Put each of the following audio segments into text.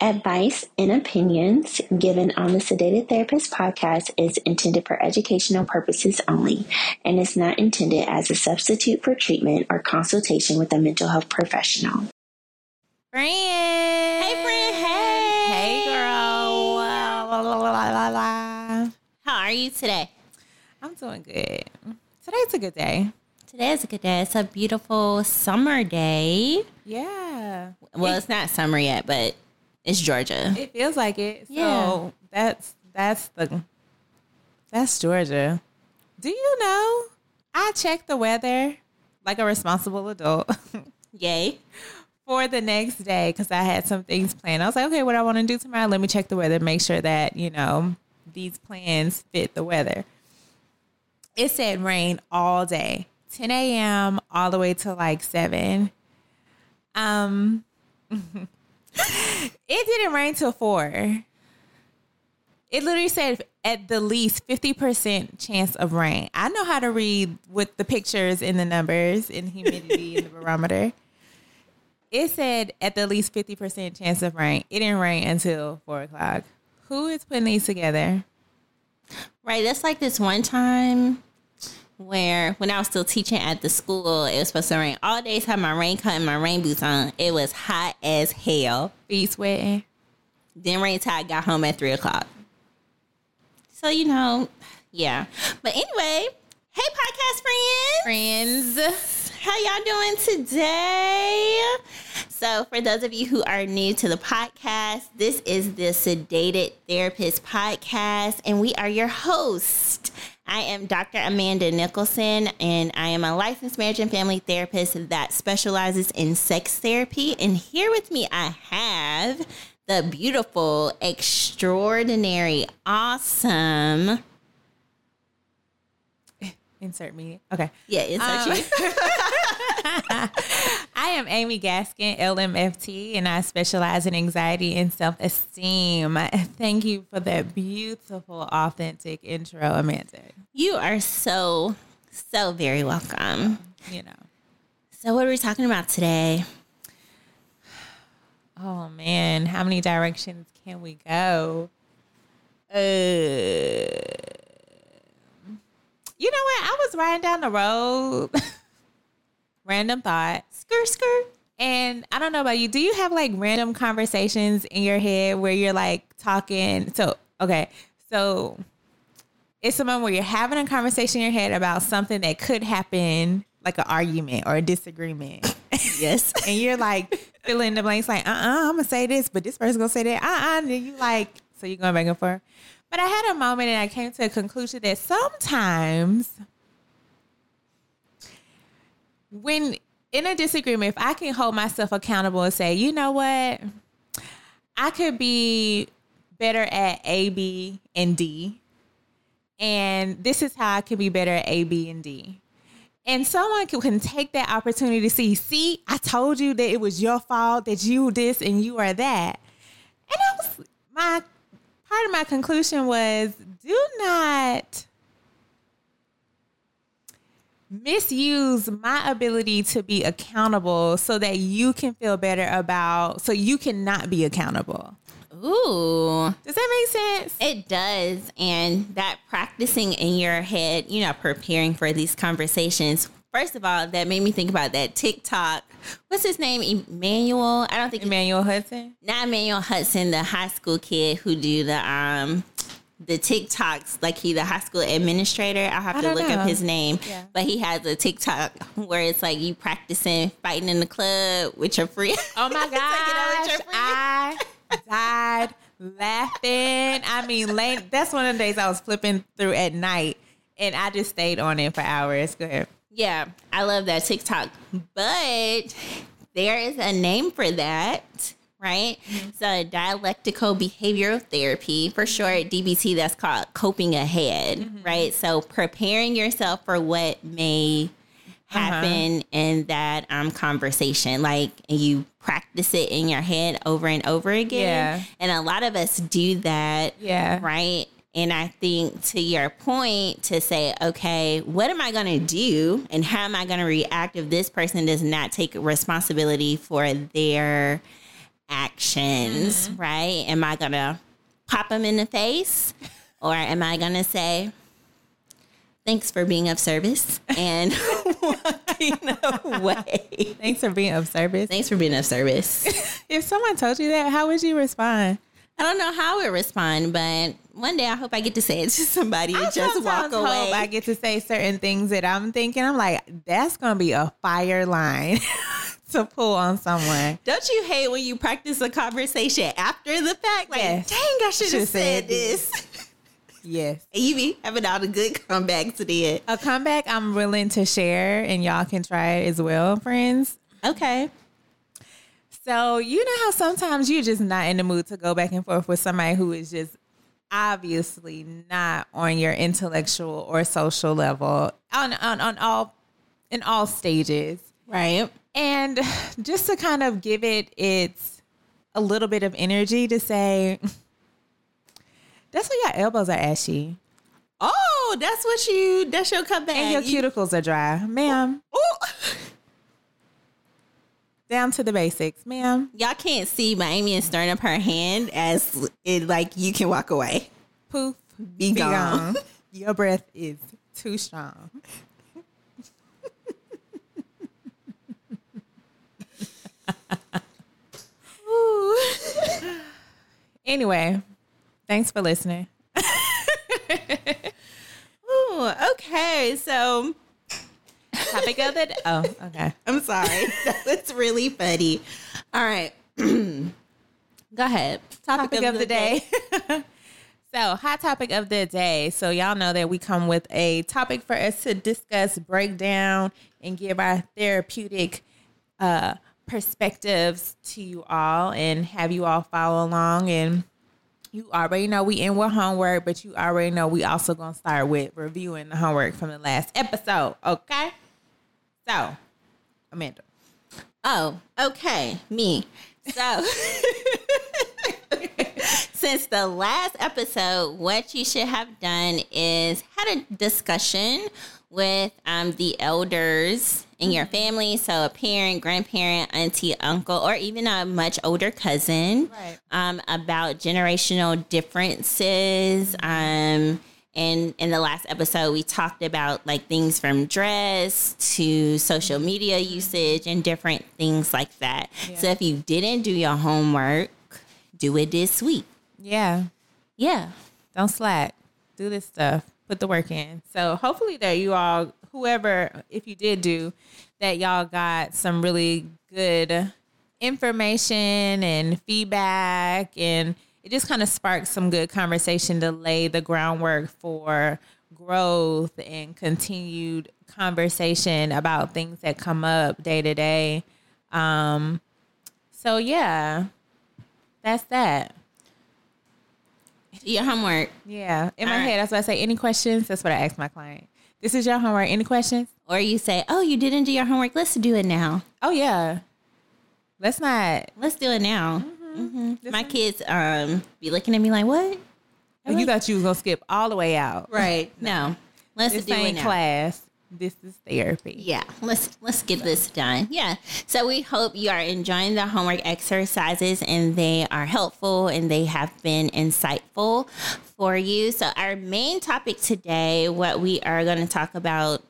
Advice and opinions given on the Sedated Therapist podcast is intended for educational purposes only and is not intended as a substitute for treatment or consultation with a mental health professional. Friend. Hey, friend. Hey. Hey, girl. La, la, la, la, la. How are you today? I'm doing good. Today's a good day. Today is a good day. It's a beautiful summer day. Yeah. Well, it's not summer yet, but it's Georgia. it feels like it. So Yeah. that's that's the that's Georgia. Do you know? I checked the weather like a responsible adult Yay. for the next day because I had some things planned. I was like, okay, what I want to do tomorrow, let me check the weather, make sure that, you know, these plans fit the weather. It said rain all day, 10 a.m. all the way to like 7. Um, it didn't rain till 4. It literally said at the least 50% chance of rain. I know how to read with the pictures and the numbers and humidity and the barometer. It said at the least 50% chance of rain. It didn't rain until 4 o'clock. Who is putting these together? Right. That's like this one time where when I was still teaching at the school, it was supposed to rain all day. So I had my raincoat and my rain boots on. It was hot as hell. Feet sweating. Then rain till I got home at three o'clock. So you know, yeah. But anyway, hey podcast friends. Friends. How y'all doing today? So, for those of you who are new to the podcast, this is the Sedated Therapist podcast, and we are your host. I am Dr. Amanda Nicholson, and I am a licensed marriage and family therapist that specializes in sex therapy. And here with me, I have the beautiful, extraordinary, awesome. Insert me. Okay. Yeah, insert Um, actually. I am Amie Gaskin, LMFT, and I specialize in anxiety and self esteem. Thank you for that beautiful, authentic intro, Amanda. You are so, so very welcome. You know, So, what are we talking about today? oh man, how many directions can we go? Uh, you know what? I was riding down the road, random thought. Skr, skr. And I don't know about you. Do you have like random conversations in your head where you're like talking? So, okay. So it's a moment where you're having a conversation in your head about something that could happen, like an argument or a disagreement. Yes. and you're like filling the blanks, like, uh uh-uh, uh, I'm going to say this, but this person's going to say that. Uh uh And you like, so you're going back and forth. But I had a moment and I came to a conclusion that sometimes when in a disagreement, if I can hold myself accountable and say, you know what, I could be better at A, B, and D. And this is how I could be better at A, B, and D. And someone can, can take that opportunity to see, see, I told you that it was your fault, that you this and you are that. And I was my part of my conclusion was do not misuse my ability to be accountable so that you can feel better about so you cannot be accountable. Ooh, Does that make sense? it does. And that practicing in your head, you know, preparing for these conversations. First of all, that made me think about that TikTok. What's his name? Emmanuel. I don't think Emmanuel Hudson. not Emmanuel Hudson, the high school kid who do the um the TikToks, like he the high school administrator. I'll have I to look know. up his name. Yeah. But he has a TikTok where it's like you practicing fighting in the club with your friend. Oh my Take it out with your gosh. I died laughing. I mean, late, that's one of the days I was flipping through at night, and I just stayed on it for hours. Go ahead. Yeah, I love that TikTok. But there is a name for that, right? Mm-hmm. So dialectical behavioral therapy, for mm-hmm. short, DBT, that's called coping ahead, mm-hmm. right? So preparing yourself for what may uh-huh. happen in that um conversation like you practice it in your head over and over again Yeah. and a lot of us do that Yeah. right and I think to your point to say, okay, what am I going to do and how am I going to react if this person does not take responsibility for their actions, Mm-hmm. right? Am I going to pop them in the face or am I going to say, thanks for being of service and walking away? Thanks for being of service. Thanks for being of service. If someone told you that, how would you respond? I don't know how I would respond, but one day I hope I get to say it to somebody and just walk Sometimes hope away. I get to say certain things that I'm thinking. I'm like, that's gonna be a fire line to pull on someone. Don't you hate when you practice a conversation after the fact? Like, Yes. dang, I should have said said this. Yes. and you be having all the good comebacks to the end. A comeback I'm willing to share, and y'all can try it as well, friends. Okay. So you know how sometimes you're just not in the mood to go back and forth with somebody who is just obviously not on your intellectual or social level on on, on all in all stages. Right. And just to kind of give it its a little bit of energy to say that's why your elbows are ashy Oh, that's what you, that's your comeback. and your You- cuticles are dry, ma'am. Ooh. Down to the basics, ma'am. Y'all can't see, but Amie is stirring up her hand as it like you can walk away. Poof, Be gone. Your breath is too strong. anyway, thanks for listening. Ooh, okay. So Topic of the day. oh, okay. I'm sorry. that was really funny. All right. Go ahead. Topic of the day. so, hot topic of the day. So, y'all know that we come with a topic for us to discuss, break down, and give our therapeutic uh, perspectives to you all and have you all follow along. And you already know we in with homework, but you already know we also gonna start with reviewing the homework from the last episode. Okay. So, Amanda. Oh, okay. Me. So, since the last episode, what you should have done is had a discussion with um, the elders in your family. So, a parent, grandparent, auntie, uncle, or even a much older cousin Right. um, about generational differences. Um, and in the last episode, we talked about like things from dress to social media mm-hmm. usage and different things like that. So if you didn't do your homework, do it this week. Yeah. Yeah. Don't slack. Do this stuff. Put the work in. So hopefully that you all, whoever, if you did do, that y'all got some really good information and feedback and it just kind of sparked some good conversation to lay the groundwork for growth and continued conversation about things that come up day to day. Um so yeah. That's that. Your homework. Yeah. In my right. head, that's what I say. Any questions? That's what I ask my client. This is your homework. Any questions? Or you say, oh, you didn't do your homework. Let's do it now. Oh yeah. Let's not. Let's do it now. Mhm. My kids um be looking at me like, what? Oh, you thought you was gonna skip all the way out. Right. No. Let's This do it now. class. This is therapy. Yeah, let's let's get this done. Yeah. So we hope you are enjoying the homework exercises and they are helpful and they have been insightful for you. So our main topic today, what we are going to talk about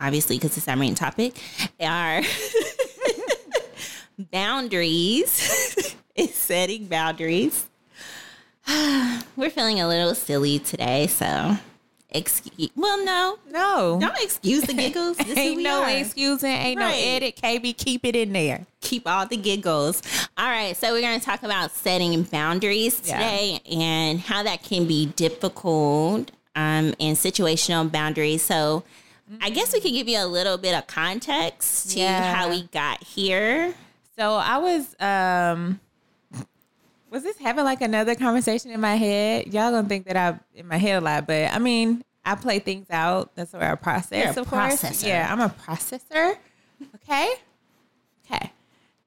obviously because it's our main topic, are boundaries. is setting boundaries. We're feeling a little silly today, so excuse well no. No. Don't excuse the giggles. This ain't no are. excusing. Ain't no Right. edit. KB, keep it in there. Keep all the giggles. All right, so we're going to talk about setting boundaries Yeah. today and how that can be difficult um, and situational boundaries. So I guess we could give you a little bit of context to Yeah. how we got here. So I was um was this having like another conversation in my head? Y'all gonna think that I'm in my head a lot, but I mean I play things out. That's where I process, of course. processor. Yeah, I'm a processor. Okay. Okay.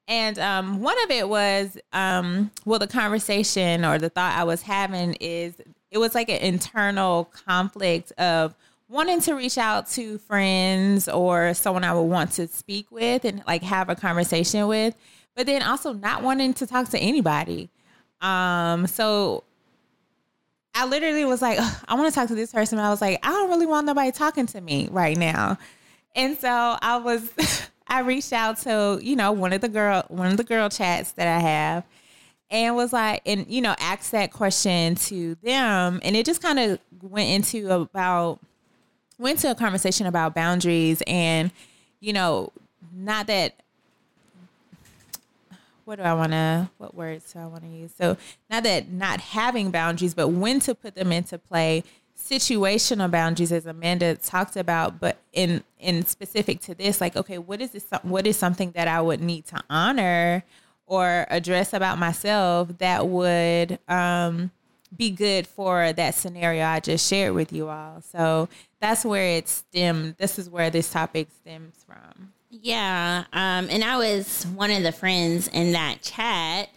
And um, one of it was, um, well, the conversation or the thought I was having is it was like an internal conflict of wanting to reach out to friends or someone I would want to speak with and like have a conversation with, but then also not wanting to talk to anybody. Um, so I literally was like, I want to talk to this person. I was like, I don't really want nobody talking to me right now. And so I was, I reached out to, you know, one of the girl, one of the girl chats that I have and was like, and, you know, asked that question to them. And it just kind of went into about, went to a conversation about boundaries and, you know, not that what do I want to, what words do I want to use? So, not that not having boundaries, but when to put them into play, situational boundaries, as Amanda talked about, but in in specific to this, like, okay, what is this? What is something that I would need to honor or address about myself that would um, be good for that scenario I just shared with you all? So that's where it stemmed. This is where this topic stems from. Yeah. Um, and I was one of the friends in that chat.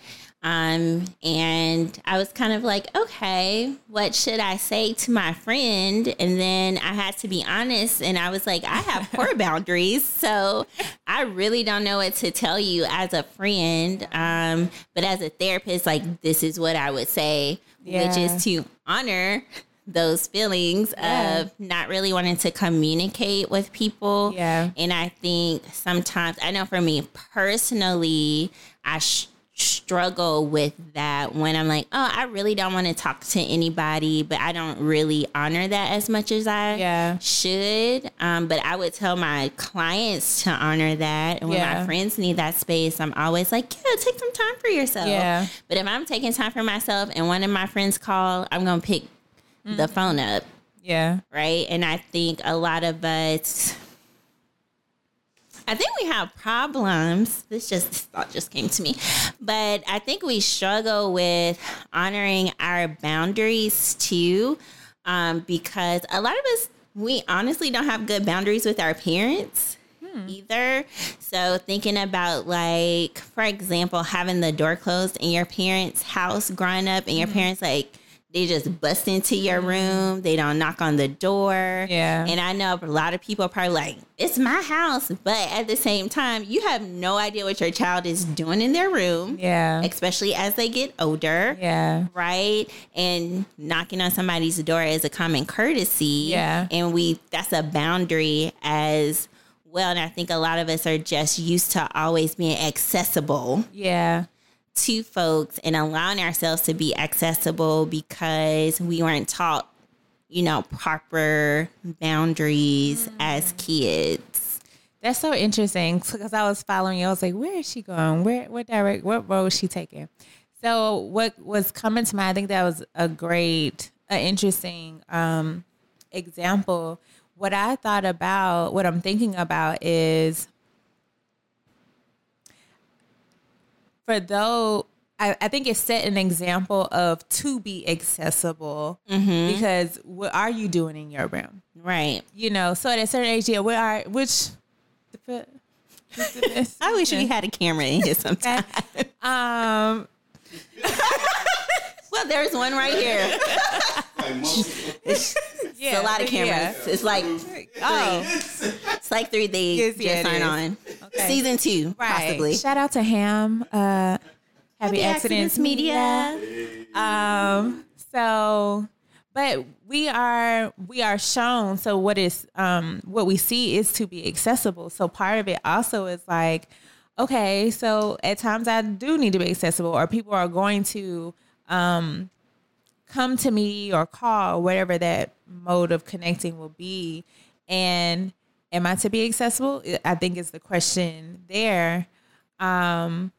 Um, and I was kind of like, okay, what should I say to my friend? And then I had to be honest, and I was like, I have poor boundaries, so I really don't know what to tell you as a friend. Um, but as a therapist, like this is what I would say, which is to honor those feelings Yeah. of not really wanting to communicate with people. Yeah. And I think sometimes, I know for me personally, I sh- struggle with that when I'm like, oh, I really don't want to talk to anybody, but I don't really honor that as much as I Yeah. should. Um, but I would tell my clients to honor that. And when Yeah. my friends need that space, I'm always like, yeah, take some time for yourself. Yeah. But if I'm taking time for myself and one of my friends call, I'm going to pick the Mm-hmm. phone up Yeah. right? And I think a lot of us, I think we have problems. This just this thought just came to me, but I think we struggle with honoring our boundaries too, um, because a lot of us we honestly don't have good boundaries with our parents. Either. So, thinking about, like, for example, having the door closed in your parents' house growing up, and your parents, like, they just bust into your room. They don't knock on the door. Yeah. And I know a lot of people are probably like, it's my house. But at the same time, you have no idea what your child is doing in their room, Yeah. especially as they get older. Yeah. Right. And knocking on somebody's door is a common courtesy. Yeah. And we, that's a boundary as well. And I think a lot of us are just used to always being accessible Yeah. To folks and allowing ourselves to be accessible because we weren't taught, you know, proper boundaries as kids. That's so interesting because I was following you. I was like, where is she going? Where, what direct, what road is she taking? So what was coming to mind? I think that was a great, an interesting um, example. What I thought about, what I'm thinking about is for though I, I think it set an example of to be accessible because what are you doing in your room? Right. you know, so at a certain age, yeah, we are, which, the, put- what's the best? I wish we had a camera in here sometime. um, well, there's one right here. It's yeah, a lot of cameras. It's like Oh, it's like three they Yes, yeah, just it aren't on. Okay. Season two, right. possibly. Shout out to Ham, uh, Happy, Happy Accidents, Media. Um, so, but we are we are shown. So what is um what we see is to be accessible. So part of it also is like, okay, so at times I do need to be accessible, or people are going to um come to me or call, or whatever that mode of connecting will be. And am I to be accessible? I think is the question there. Um,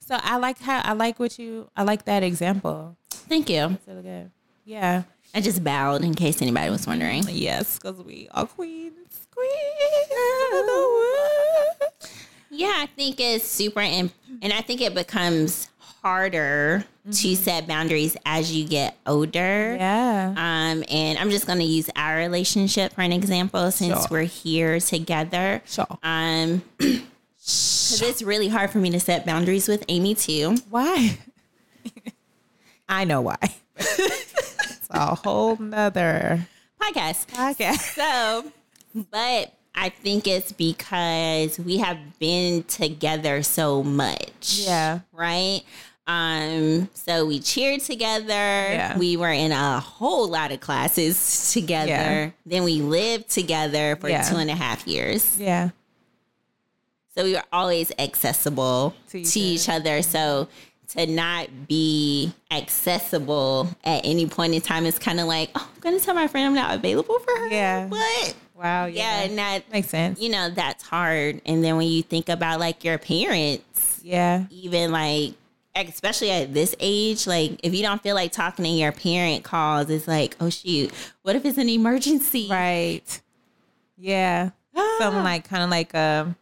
so I like how I like what you I like that example. Thank you. Really good. Yeah. I just bowed in case anybody was wondering. Yes, because we are queens. Queens of the world. Yeah, I think it's super, imp- and I think it becomes harder to set boundaries as you get older. Yeah. Um, and I'm just going to use our relationship for an example since Sure. we're here together. Sure. Um, 'cause it's really hard for me to set boundaries with Amie too. Why? I know why. it's a whole nother Podcast. podcast. So, but I think it's because we have been together so much. Yeah. Right? Um, so we cheered together. Yeah. We were in a whole lot of classes together. Yeah. Then we lived together for Yeah. two and a half years. Yeah. So we were always accessible To to each other. So to not be accessible at any point in time is kind of like, oh, I'm going to tell my friend I'm not available for her. Yeah. What? Wow. Yeah, Yeah. and that Makes sense. you know that's hard. And then when you think about like your parents, Yeah. even like especially at this age, like if you don't feel like talking to your parent calls, it's like, oh shoot, what if it's an emergency? Right. Yeah. Something like kind of like um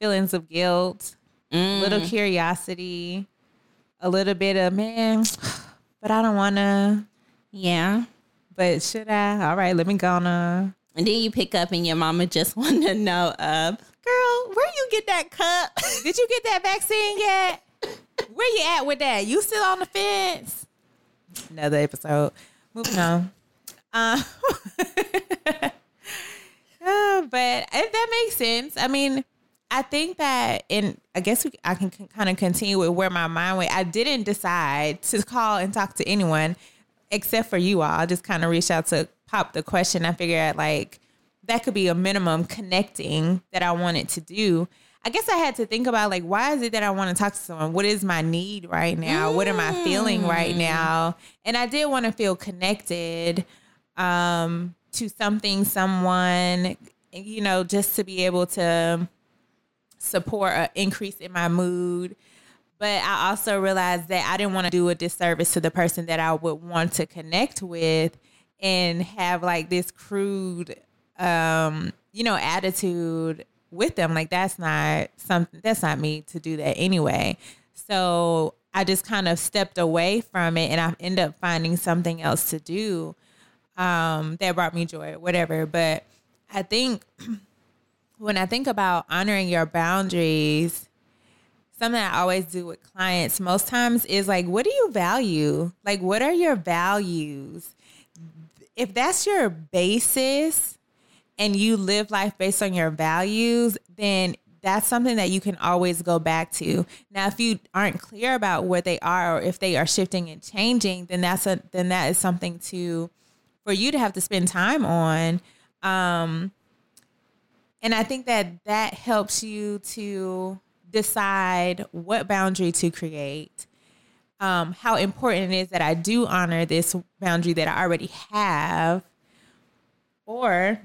feelings of guilt, Mm. little curiosity, a little bit of man, but I don't wanna. Yeah. But should I? All right, let me go on. And then you pick up and your mama just want to know, uh, girl, where you get that cup? Did you get that vaccine yet? Where you at with that? You still on the fence? Another episode. Moving on. Uh, but if that makes sense, I mean, I think that, and I guess we, I can kind of continue with where my mind went. I didn't decide to call and talk to anyone except for you all. I just kind of reached out to pop the question. I figured like that could be a minimum connecting that I wanted to do. I guess I had to think about like why is it that I want to talk to someone? What is my need right now? What am I feeling right now? And I did want to feel connected um to something, someone, you know, just to be able to support an increase in my mood. But I also realized that I didn't want to do a disservice to the person that I would want to connect with and have like this crude um, you know, attitude with them. Like that's not something that's not me to do that anyway. So I just kind of stepped away from it and I ended up finding something else to do um, that brought me joy whatever. But I think when I think about honoring your boundaries, something I always do with clients most times is like, what do you value? Like, what are your values? If that's your basis and you live life based on your values, then that's something that you can always go back to. Now, if you aren't clear about what they are or if they are shifting and changing, then that's a then that is something to for you to have to spend time on. Um, and I think that that helps you to decide what boundary to create. Um, how important it is that I do honor this boundary that I already have, or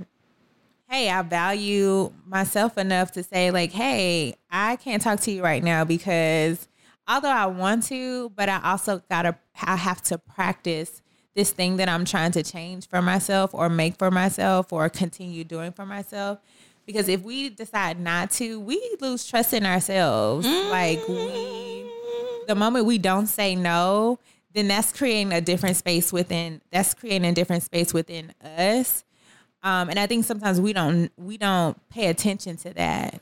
hey, I value myself enough to say, like, hey, I can't talk to you right now because although I want to, but I also gotta, I have to practice this thing that I'm trying to change for myself or make for myself or continue doing for myself. Because if we decide not to, we lose trust in ourselves. Like, we, the moment we don't say no, then that's creating a different space within, that's creating a different space within us. Um, and I think sometimes we don't we don't pay attention to that.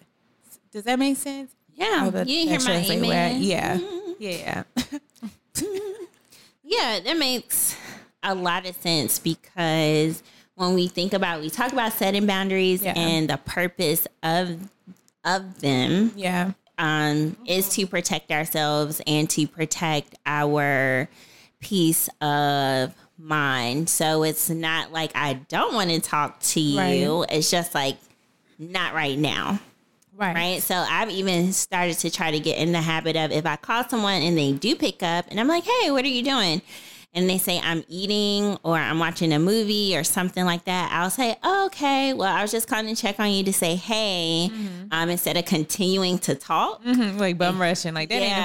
Does that make sense? Yeah. That- you didn't hear my amen? Yeah, yeah, Yeah, that makes a lot of sense because when we think about we talk about setting boundaries Yeah. and the purpose of of them yeah, um, is to protect ourselves and to protect our peace of mind. So it's not like I don't want to talk to you. It's just like not right now. right, Right. So I've even started to try to get in the habit of if I call someone and they do pick up and I'm like, hey, what are you doing? And they say I'm eating or I'm watching a movie or something like that. I'll say, oh, okay, well, I was just calling to check on you to say, hey, um, instead of continuing to talk. Mhm, like bum rushing, like that Yeah. ain't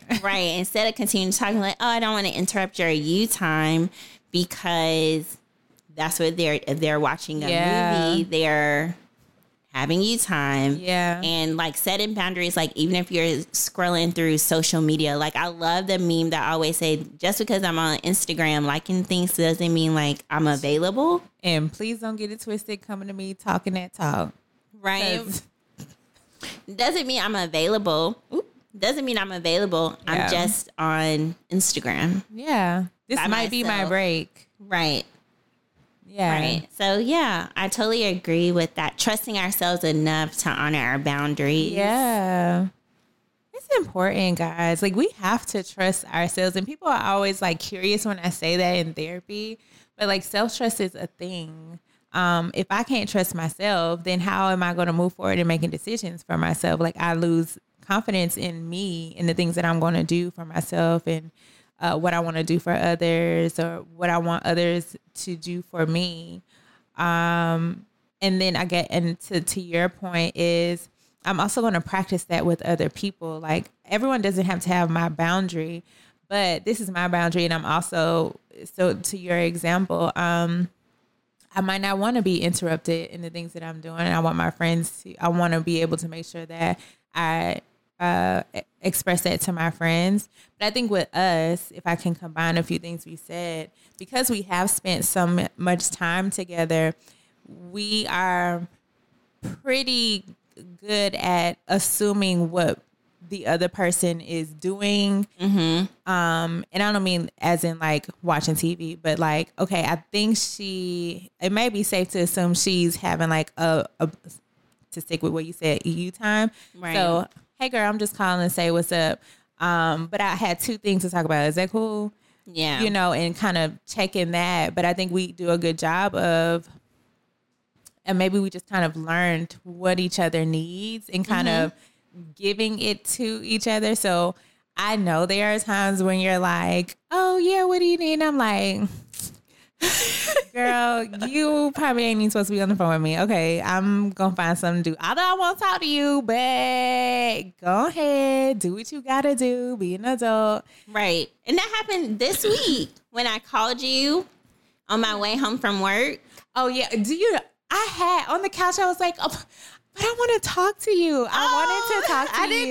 important. right. Instead of continuing talking like, oh, I don't want to interrupt your you time because that's what they're they're watching a Yeah. movie. They're having you time. Yeah. And like setting boundaries, like even if you're scrolling through social media, like I love the meme that I always say, just because I'm on Instagram liking things doesn't mean like I'm available. And please don't get it twisted. Coming to me talking that talk, Right. Doesn't mean I'm available. Oop. Doesn't mean I'm available. Yeah. I'm just on Instagram. Yeah, this might be my break. Right. Yeah. Right. So yeah, I totally agree with that. Trusting ourselves enough to honor our boundaries. Yeah. It's important, guys. Like we have to trust ourselves. And people are always like curious when I say that in therapy. But like self trust is a thing. Um, if I can't trust myself, then how am I going to move forward in making decisions for myself? Like I lose confidence in me and the things that I'm going to do for myself and uh, what I want to do for others or what I want others to do for me. Um, and then I get into to, your point is I'm also going to practice that with other people. Like everyone doesn't have to have my boundary, but this is my boundary, and I'm also so to your example. Um, I might not want to be interrupted in the things that I'm doing. I want my friends to. I want to be able to make sure that I uh, express that to my friends. But I think with us, if I can combine a few things we said, because we have spent so much time together, we are pretty good at assuming what the other person is doing. Mm-hmm. Um, and I don't mean as in like watching TV, but like, okay, I think she, it may be safe to assume she's having like a, a to stick with what you said, EU time. Right. So, hey girl, I'm just calling to say what's up. Um, but I had two things to talk about. Is that cool? Yeah. You know, and kind of checking that. But I think we do a good job of and maybe we just kind of learned what each other needs and kind Mm-hmm. of giving it to each other. So I know there are times when you're like, "Oh yeah, what do you need?" And I'm like, "Girl, you probably ain't even supposed to be on the phone with me." Okay, I'm gonna find something to do. Although I won't talk to you, but go ahead, do what you gotta do. Be an adult. Right. And that happened this week when I called you on my way home from work. Oh yeah, do you? I had on the couch. I was like, oh, but I want to talk to you. I oh, wanted to talk to you. Oh, I didn't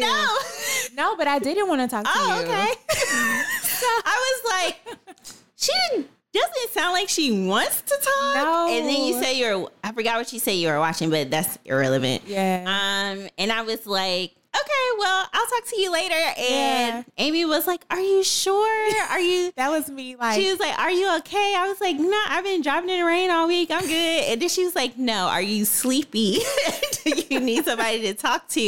know. No, but I didn't want to talk to Oh, you. okay. so I was like, she didn't- doesn't it sound like she wants to talk. No. And then you say you're, I forgot what you say you were watching, but that's irrelevant. Yeah. Um, and I was like, okay, well, I'll talk to you later. And Yeah. Amie was like, are you sure? Are you? that was me. Like, She was like, "Are you okay?" I was like, "No, I've been driving in the rain all week. I'm good." And then she was like, "No, are you sleepy? Do you need somebody to talk to?"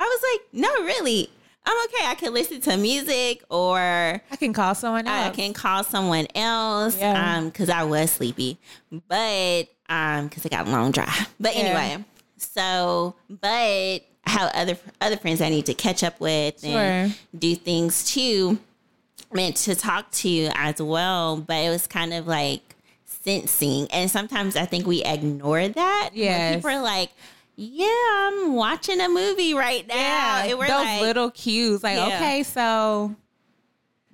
I was like, "No, really. I'm okay. I can listen to music or I can call someone else. I can call someone else Yeah. um cuz I was sleepy. But um cuz I got a long drive. But Yeah. anyway, so but how other other friends I need to catch up with and do things too meant to talk to as well, but it was kind of like sensing. And sometimes I think we ignore that. Yes. people are like, Yeah, I'm watching a movie right now. yeah, And we're those like, little cues. Like, Yeah. okay, so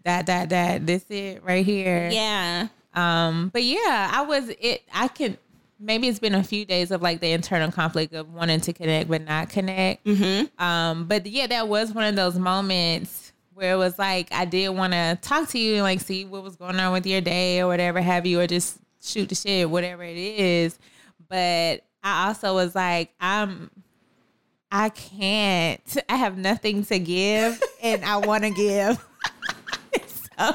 that, that, that, this it right here. Yeah. Um, but yeah, I was it. I could maybe it's been a few days of like the internal conflict of wanting to connect but not connect. Mm-hmm. Um, but yeah, that was one of those moments where it was like I did want to talk to you and like see what was going on with your day or whatever have you, or just shoot the shit, whatever it is. But I also was like, I'm. I can't. I have nothing to give, and I want to give. so,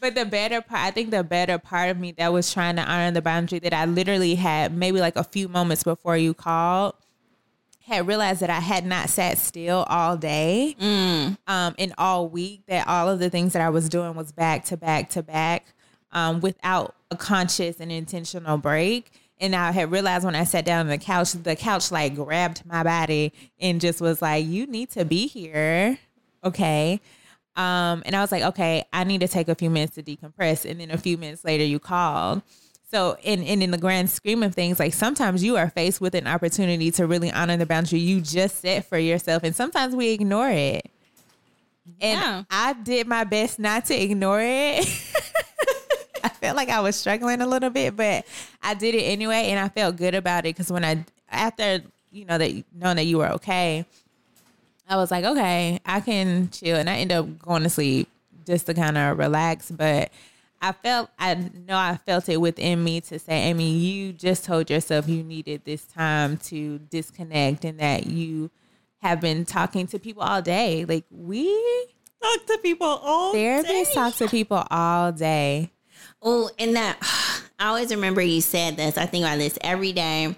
but the better part, I think the better part of me that was trying to honor the boundary that I literally had maybe like a few moments before you called had realized that I had not sat still all day um, and all week, that all of the things that I was doing was back to back to back um, without a conscious and intentional break. And I had realized when I sat down on the couch, the couch like grabbed my body and just was like, you need to be here. Okay. Um, and I was like, okay, I need to take a few minutes to decompress. And then a few minutes later, you called. So, and, and in the grand scheme of things, like sometimes you are faced with an opportunity to really honor the boundary you just set for yourself. And sometimes we ignore it. And Yeah. I did my best not to ignore it. I felt like I was struggling a little bit, but I did it anyway, and I felt good about it because when I after you know that knowing that you were okay, I was like, okay, I can chill, and I ended up going to sleep just to kind of relax. But I felt I know I felt it within me to say, Amie, you just told yourself you needed this time to disconnect, and that you have been talking to people all day. Like we Talk to people all day. therapists talk to people all day. Oh, and that I always remember you said this. I think about this every day.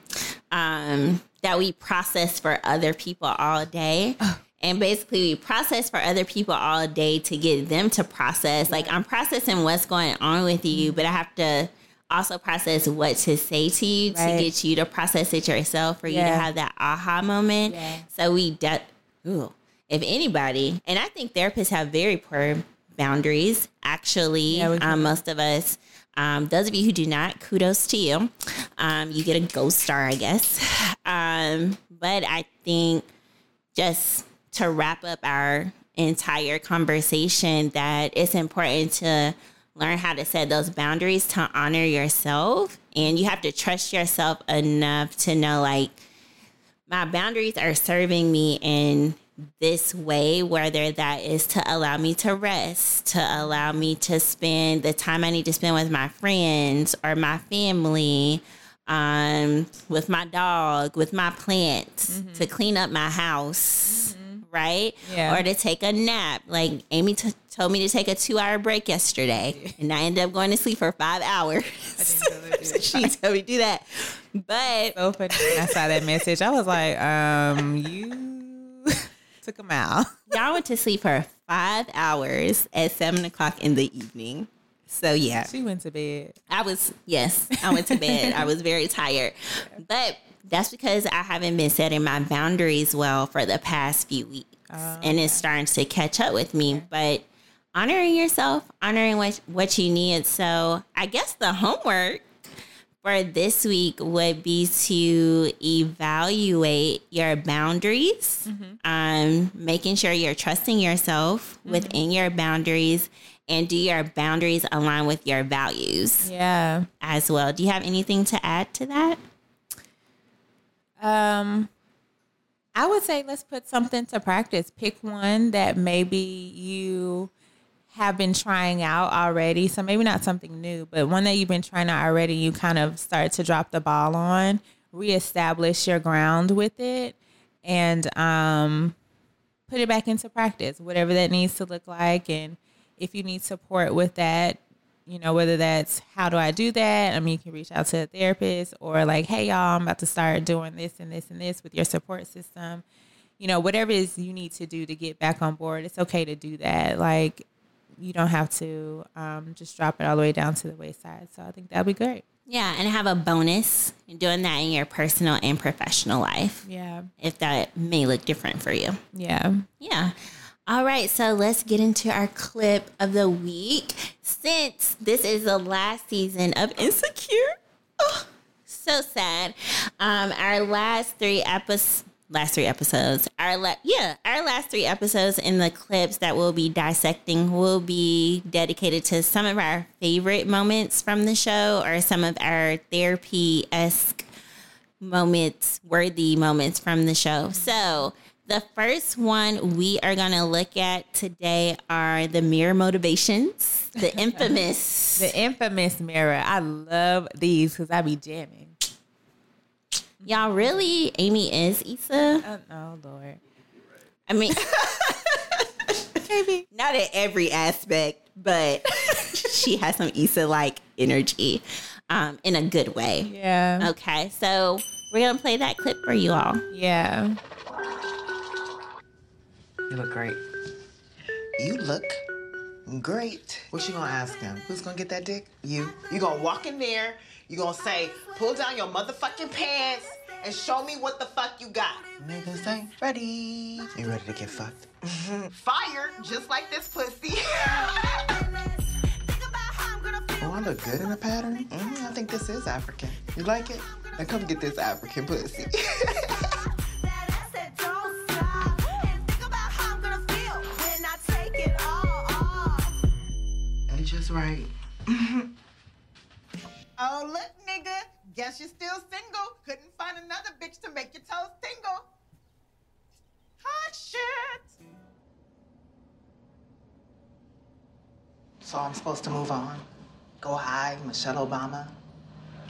Um, that we process for other people all day. And basically, we process for other people all day to get them to process. Like, I'm processing what's going on with you, but I have to also process what to say to you Right. to get you to process it yourself for you to have that aha moment. Yeah. So we, de- ooh, if anybody, and I think therapists have very poor boundaries. Actually, Yeah, um, most of us. Um, those of you who do not, kudos to you. Um, you get a gold star, I guess. Um, but I think just to wrap up our entire conversation, that it's important to learn how to set those boundaries to honor yourself. And you have to trust yourself enough to know, like, my boundaries are serving me in this way, whether that is to allow me to rest, to allow me to spend the time I need to spend with my friends or my family, um, with my dog, with my plants, to clean up my house, right? Yeah. Or to take a nap. Like Amie t- told me to take a two hour break yesterday, and I ended up going to sleep for five hours. she told me to do that. But So funny when I saw that message. I was like, um, you took them out. Y'all went to sleep for five hours at seven o'clock in the evening. So yeah, She went to bed. I was yes, I went to bed. I was very tired, but that's because I haven't been setting my boundaries well for the past few weeks, oh, and it's starting to catch up with me. But honoring yourself, honoring what what you need. So I guess the homework for this week would be to evaluate your boundaries, um, making sure you're trusting yourself within your boundaries, and do your boundaries align with your values Yeah. as well. Do you have anything to add to that? Um, I would say let's put something to practice. Pick one that maybe you have been trying out already. So maybe not something new, but one that you've been trying out already. You kind of start to drop the ball on. Reestablish your ground with it, and um, put it back into practice. Whatever that needs to look like, and if you need support with that, you know, whether that's how do I do that? I mean, you can reach out to a therapist or like, hey, y'all, I'm about to start doing this and this and this with your support system. You know, whatever it is you need to do to get back on board, it's okay to do that. Like, you don't have to um, just drop it all the way down to the wayside. So I think that'd be great. Yeah, and have a bonus in doing that in your personal and professional life, Yeah. if that may look different for you. Yeah. Yeah. All right, so let's get into our clip of the week. Since this is the last season of Insecure, oh, so sad. Um, our last three episodes, last three episodes, our la- yeah, our last three episodes in the clips that we'll be dissecting will be dedicated to some of our favorite moments from the show or some of our therapy esque moments, worthy moments from the show. So, the first one we are going to look at today are the mirror motivations, the infamous. The infamous mirror. I love these because I be jamming. Y'all really, Amie is Issa? Oh, oh Lord. I mean, Maybe. not in every aspect, but she has some Issa like energy um, in a good way. Yeah. Okay, so we're going to play that clip for you all. Yeah. You look great. You look great. What you gonna ask him? Who's gonna get that dick? You. You gonna walk in there, you gonna say, pull down your motherfucking pants and show me what the fuck you got. Niggas ain't ready. You ready to get fucked? Fire, just like this pussy. Oh, I look good in a pattern. Mm, I think this is African. You like it? Now come get this African pussy. right. oh, look, nigga. Guess you're still single. Couldn't find another bitch to make your toes tingle. Hot shit. So I'm supposed to move on. Go high, Michelle Obama.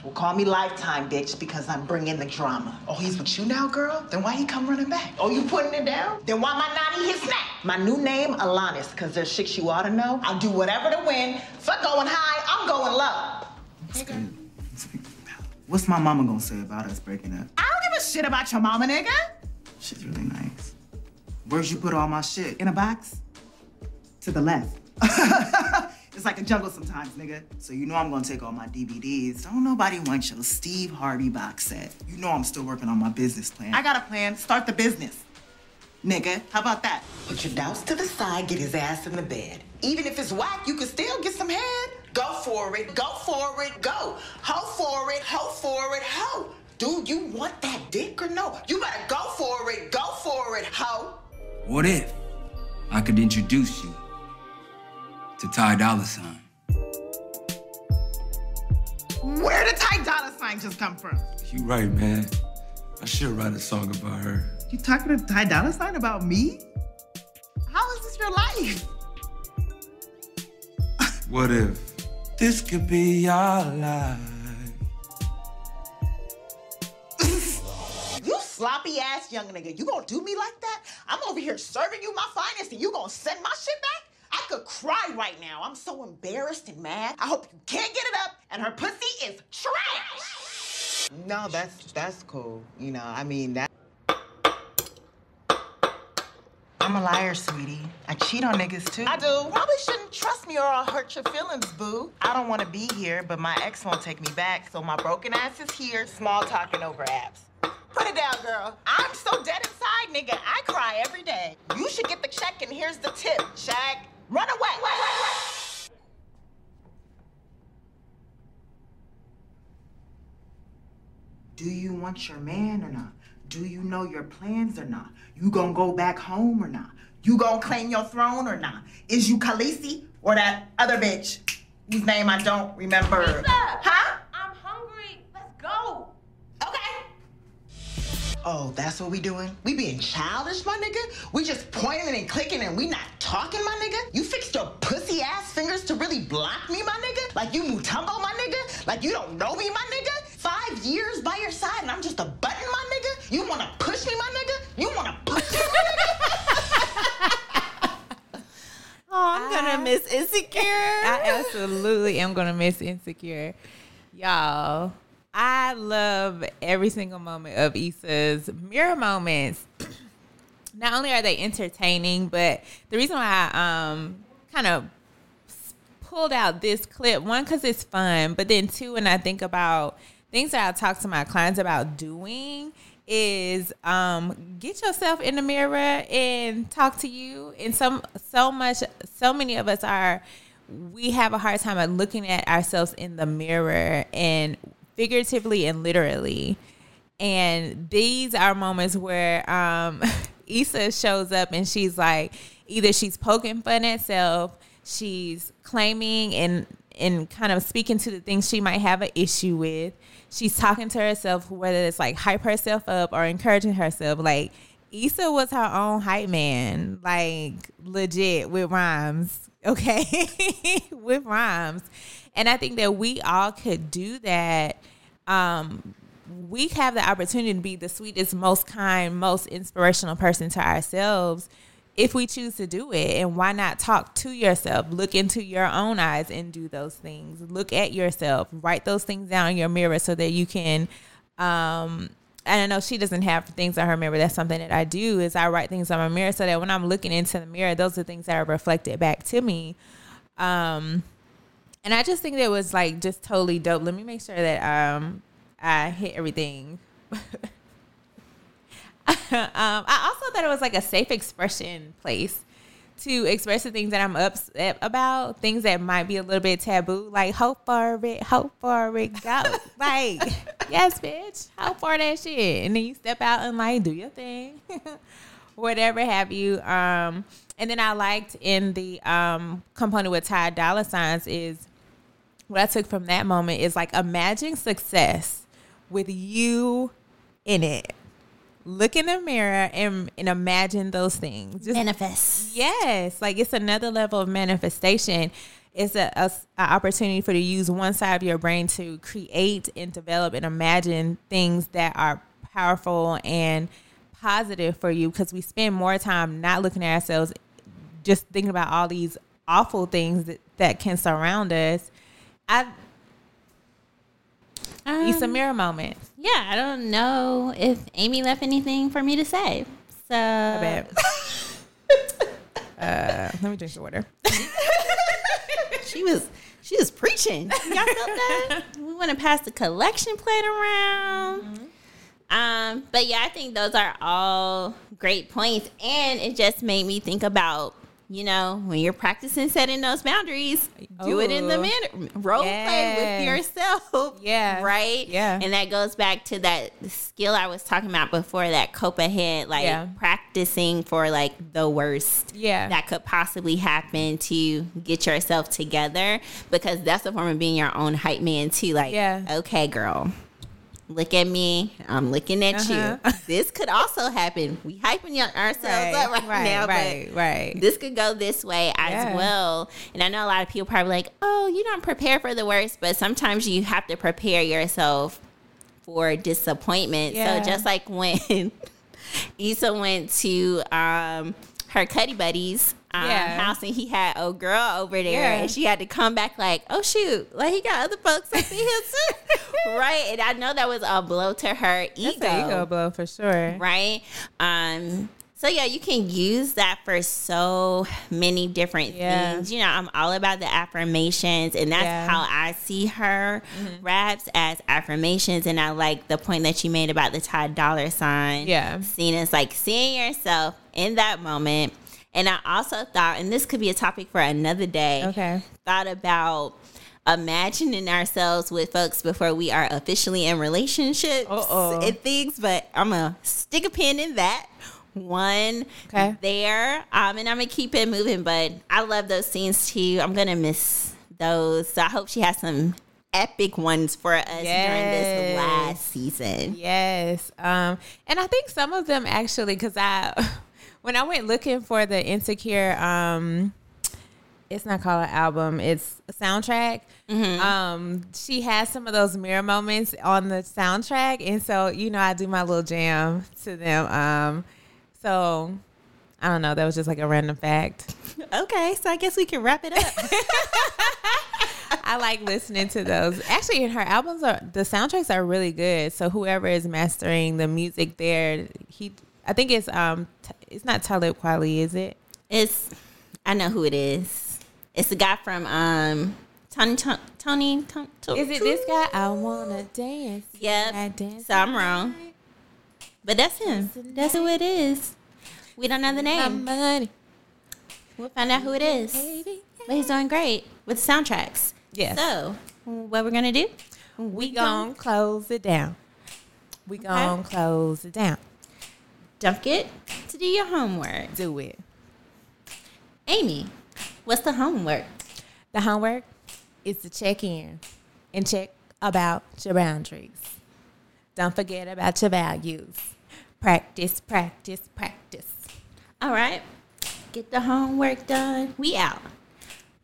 Well, call me Lifetime, bitch, because I'm bringing the drama. Oh, he's with you now, girl? Then why he come running back? Oh, you putting it down? Then why my nanny his neck? My new name, Alanis, because there's shit you ought to know. I'll do whatever to win. Fuck going high, I'm going low. What's my mama gonna say about us breaking up? I don't give a shit about your mama, nigga. She's really nice. Where'd you put all my shit? In a box? To the left. it's like a jungle sometimes, nigga. So you know I'm gonna take all my DVDs. Don't nobody want your Steve Harvey box set. You know I'm still working on my business plan. I got a plan. Start the business. Nigga, how about that? Put your doubts to the side, get his ass in the bed. Even if it's whack, you can still get some head. Go for it, go for it, go. Ho for it, ho for it, ho. Do you want that dick or no? You better go for it, go for it, ho. What if I could introduce you to Ty Dolla Sign? Where did Ty Dolla Sign just come from? You right, man. I should write a song about her. You talking to Ty Dolla Sign about me? How is this your life? What if this could be our life? You sloppy ass young nigga. You gonna do me like that? I'm over here serving you my finest and you gonna send my shit back? I could cry right now. I'm so embarrassed and mad. I hope you can't get it up and her pussy is trash. No, that's that's cool. You know, I mean that I'm a liar, sweetie. I cheat on niggas too. I do. Probably shouldn't trust me or I'll hurt your feelings, boo. I don't want to be here, but my ex won't take me back, so my broken ass is here, small talking over apps. Put it down, girl. I'm so dead inside, nigga. I cry every day. You should get the check, and here's the tip. Check. Run away. Do you want your man or not? Do you know your plans or not? You gonna go back home or not? You gonna claim your throne or not? Is you Khaleesi or that other bitch whose name I don't remember? Lisa! Huh? I'm hungry. Let's go. Okay. Oh, that's what we doing? We being childish, my nigga? We just pointing and clicking and we not talking, my nigga? You fixed your pussy ass fingers to really block me, my nigga? Like you Mutombo, my nigga? Like you don't know me, my nigga? Five years by your side and I'm just a button, my nigga? You wanna push me, my nigga? You wanna push me, my nigga? Oh, I'm gonna miss Insecure. I absolutely am gonna miss Insecure. Y'all, I love every single moment of Issa's mirror moments. Not only are they entertaining, but the reason why I um kind of pulled out this clip, one, because it's fun, but then two, when I think about things that I talk to my clients about doing is um get yourself in the mirror and talk to you and some so much so many of us are we have a hard time at looking at ourselves in the mirror and figuratively and literally and these are moments where um Issa shows up and she's like either she's poking fun at self she's claiming and and kind of speaking to the things she might have an issue with she's talking to herself, whether it's like hype herself up or encouraging herself. Like Issa was her own hype man, like legit with rhymes, okay, with rhymes. And I think that we all could do that. Um, we have the opportunity to be the sweetest, most kind, most inspirational person to ourselves if we choose to do it and why not talk to yourself look into your own eyes and do those things look at yourself write those things down in your mirror so that you can um and I know she doesn't have things on her mirror. That's something that I do is I write things on my mirror so that when I'm looking into the mirror, those are things that are reflected back to me. Um, and I just think that was like just totally dope. Let me make sure that um I hit everything. um, I also thought it was like a safe expression place to express the things that I'm upset about, things that might be a little bit taboo, like how far it, hope for it, go. like, yes, bitch, how far that shit. And then you step out and like do your thing, whatever have you. Um, and then I liked in the um component with Ty Dolla Signs is what I took from that moment is like imagine success with you in it look in the mirror and, and imagine those things. Just, Manifest. yes, like it's another level of manifestation. It's a, a, a opportunity for you to use one side of your brain to create and develop and imagine things that are powerful and positive for you because we spend more time not looking at ourselves just thinking about all these awful things that, that can surround us. I Um, some mirror moments. Yeah, I don't know if Amie left anything for me to say. So uh, let me drink the water. she was she was preaching. Y'all felt that? we want to pass the collection plate around. Um, but yeah, I think those are all great points, and it just made me think about. You know, when you're practicing setting those boundaries, do it in the Ooh. minute. Role play with yourself. Yeah. Right? Yeah. And that goes back to that skill I was talking about before that cope ahead, like Yeah. practicing for like the worst Yeah. that could possibly happen to get yourself together because that's a form of being your own hype man too. Like, Yeah. okay, girl, look at me. I'm looking at Uh-huh. you. This could also happen. We hyping ourselves up right, right, now, right, but right. this could go this way as well. And I know a lot of people probably like, oh, you don't prepare for the worst, but sometimes you have to prepare yourself for disappointment. Yeah. So just like when Issa went to um, her Cuddy Buddies um, Yeah. house and he had a girl over there Yeah. and she had to come back like, oh shoot, like he got other folks up in here too. right. And I know that was a blow to her ego That's an ego blow for sure. right? Um, so yeah, you can use that for so many different Yeah. things. You know, I'm all about the affirmations, and that's Yeah. how I see her raps as affirmations. And I like the point that you made about the Ty Dolla Sign. Yeah. seen as like seeing yourself in that moment. And I also thought, and this could be a topic for another day. Okay. Thought about imagining ourselves with folks before we are officially in relationships Uh-oh. and things, but I'm gonna stick a pin in that one Okay. there. Um, and I'm gonna keep it moving, but I love those scenes too. I'm gonna miss those. So I hope she has some epic ones for us during this last season. Yes. Um, and I think some of them actually, because I, when I went looking for the Insecure, um, it's not called an album, it's a soundtrack. Um, she has some of those mirror moments on the soundtrack. And so, you know, I do my little jam to them. Um, so I don't know. That was just like a random fact. Okay, so I guess we can wrap it up. I like listening to those. Actually, her albums are the soundtracks are really good. So whoever is mastering the music there, he I think it's um t- it's not Talib Kweli, is it? It's I know who it is. It's the guy from um Tony Toni Toné. Tony Is it this guy? I wanna dance. Yep. I dance So I'm wrong, but that's him. That's who it is. We don't know the name. money, We'll find out who it is. But he's doing great with soundtracks. Yes. So what we're gonna do? We gonna close it down. We gonna close it down. Don't forget to do your homework. Do it. Amie, what's the homework? The homework is to check in and check about your boundaries. Don't forget about your values. Practice, practice, practice. All right. Get the homework done. We out.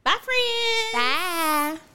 Bye, friends. Bye.